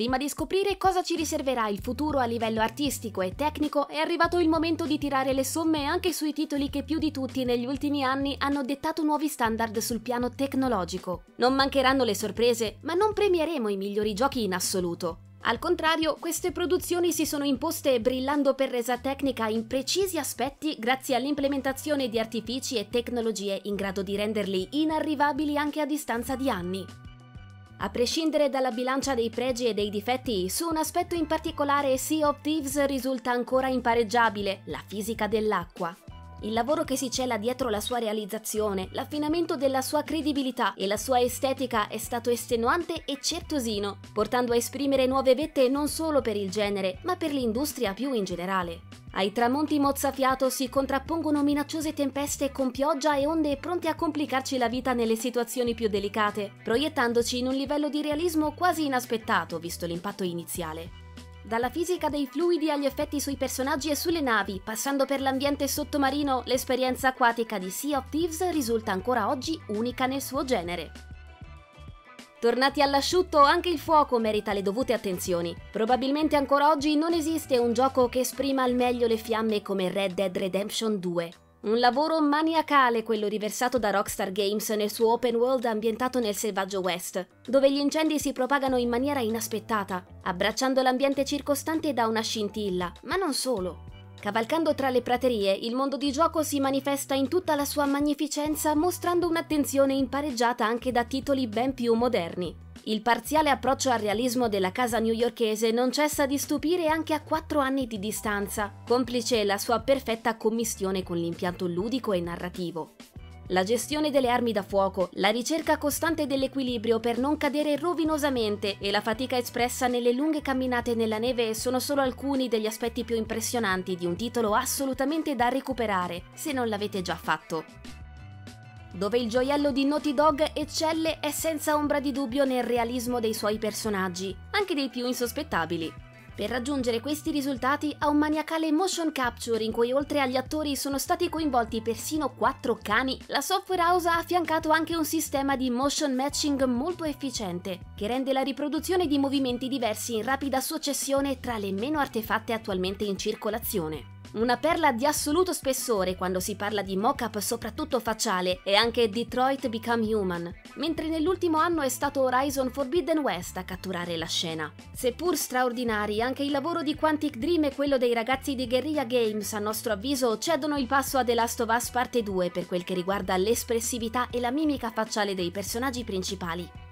prima di scoprire cosa ci riserverà il futuro a livello artistico e tecnico, è arrivato il momento di tirare le somme anche sui titoli che più di tutti negli ultimi anni hanno dettato nuovi standard sul piano tecnologico. Non mancheranno le sorprese, ma non premieremo i migliori giochi in assoluto. Al contrario, queste produzioni si sono imposte brillando per resa tecnica in precisi aspetti grazie all'implementazione di artifici e tecnologie in grado di renderli inarrivabili anche a distanza di anni. A prescindere dalla bilancia dei pregi e dei difetti, su un aspetto in particolare Sea of Thieves risulta ancora impareggiabile, la fisica dell'acqua. Il lavoro che si cela dietro la sua realizzazione, l'affinamento della sua credibilità e la sua estetica è stato estenuante e certosino, portando a esprimere nuove vette non solo per il genere, ma per l'industria più in generale. Ai tramonti mozzafiato si contrappongono minacciose tempeste con pioggia e onde pronte a complicarci la vita nelle situazioni più delicate, proiettandoci in un livello di realismo quasi inaspettato visto l'impatto iniziale. Dalla fisica dei fluidi agli effetti sui personaggi e sulle navi, passando per l'ambiente sottomarino, l'esperienza acquatica di Sea of Thieves risulta ancora oggi unica nel suo genere. Tornati all'asciutto, anche il fuoco merita le dovute attenzioni. Probabilmente ancora oggi non esiste un gioco che esprima al meglio le fiamme come Red Dead Redemption 2. Un lavoro maniacale quello riversato da Rockstar Games nel suo open world ambientato nel selvaggio West, dove gli incendi si propagano in maniera inaspettata, abbracciando l'ambiente circostante da una scintilla, ma non solo. Cavalcando tra le praterie, il mondo di gioco si manifesta in tutta la sua magnificenza mostrando un'attenzione impareggiata anche da titoli ben più moderni. Il parziale approccio al realismo della casa newyorkese non cessa di stupire anche a quattro anni di distanza, complice la sua perfetta commistione con l'impianto ludico e narrativo. La gestione delle armi da fuoco, la ricerca costante dell'equilibrio per non cadere rovinosamente e la fatica espressa nelle lunghe camminate nella neve sono solo alcuni degli aspetti più impressionanti di un titolo assolutamente da recuperare, se non l'avete già fatto. Dove il gioiello di Naughty Dog eccelle è senza ombra di dubbio nel realismo dei suoi personaggi, anche dei più insospettabili. Per raggiungere questi risultati ha un maniacale motion capture in cui oltre agli attori sono stati coinvolti persino quattro cani, la software house ha affiancato anche un sistema di motion matching molto efficiente, che rende la riproduzione di movimenti diversi in rapida successione tra le meno artefatte attualmente in circolazione. Una perla di assoluto spessore quando si parla di mock-up soprattutto facciale è anche Detroit Become Human, mentre nell'ultimo anno è stato Horizon Forbidden West a catturare la scena. Seppur straordinari, anche il lavoro di Quantic Dream e quello dei ragazzi di Guerrilla Games, a nostro avviso, cedono il passo a The Last of Us Parte 2 per quel che riguarda l'espressività e la mimica facciale dei personaggi principali.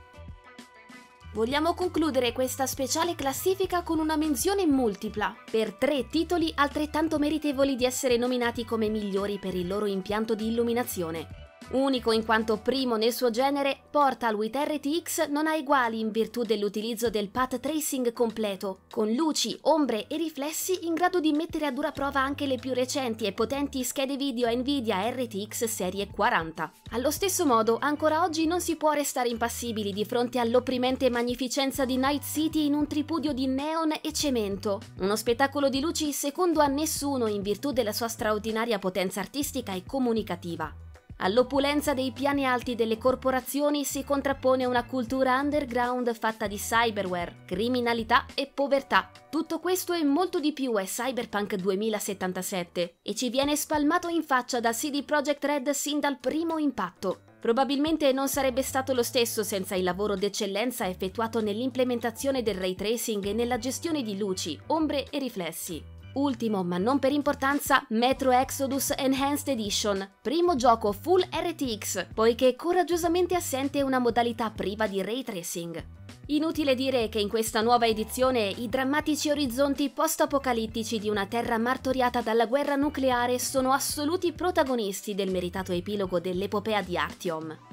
Vogliamo concludere questa speciale classifica con una menzione multipla per tre titoli altrettanto meritevoli di essere nominati come migliori per il loro impianto di illuminazione. Unico in quanto primo nel suo genere, Portal with RTX non ha uguali in virtù dell'utilizzo del path tracing completo, con luci, ombre e riflessi in grado di mettere a dura prova anche le più recenti e potenti schede video Nvidia RTX serie 40. Allo stesso modo, ancora oggi non si può restare impassibili di fronte all'opprimente magnificenza di Night City in un tripudio di neon e cemento, uno spettacolo di luci secondo a nessuno in virtù della sua straordinaria potenza artistica e comunicativa. All'opulenza dei piani alti delle corporazioni si contrappone una cultura underground fatta di cyberware, criminalità e povertà. Tutto questo e molto di più è Cyberpunk 2077 e ci viene spalmato in faccia da CD Projekt Red sin dal primo impatto. Probabilmente non sarebbe stato lo stesso senza il lavoro d'eccellenza effettuato nell'implementazione del ray tracing e nella gestione di luci, ombre e riflessi. Ultimo, ma non per importanza, Metro Exodus Enhanced Edition, primo gioco full RTX, poiché coraggiosamente assente una modalità priva di ray tracing. Inutile dire che in questa nuova edizione i drammatici orizzonti post-apocalittici di una terra martoriata dalla guerra nucleare sono assoluti protagonisti del meritato epilogo dell'epopea di Artyom.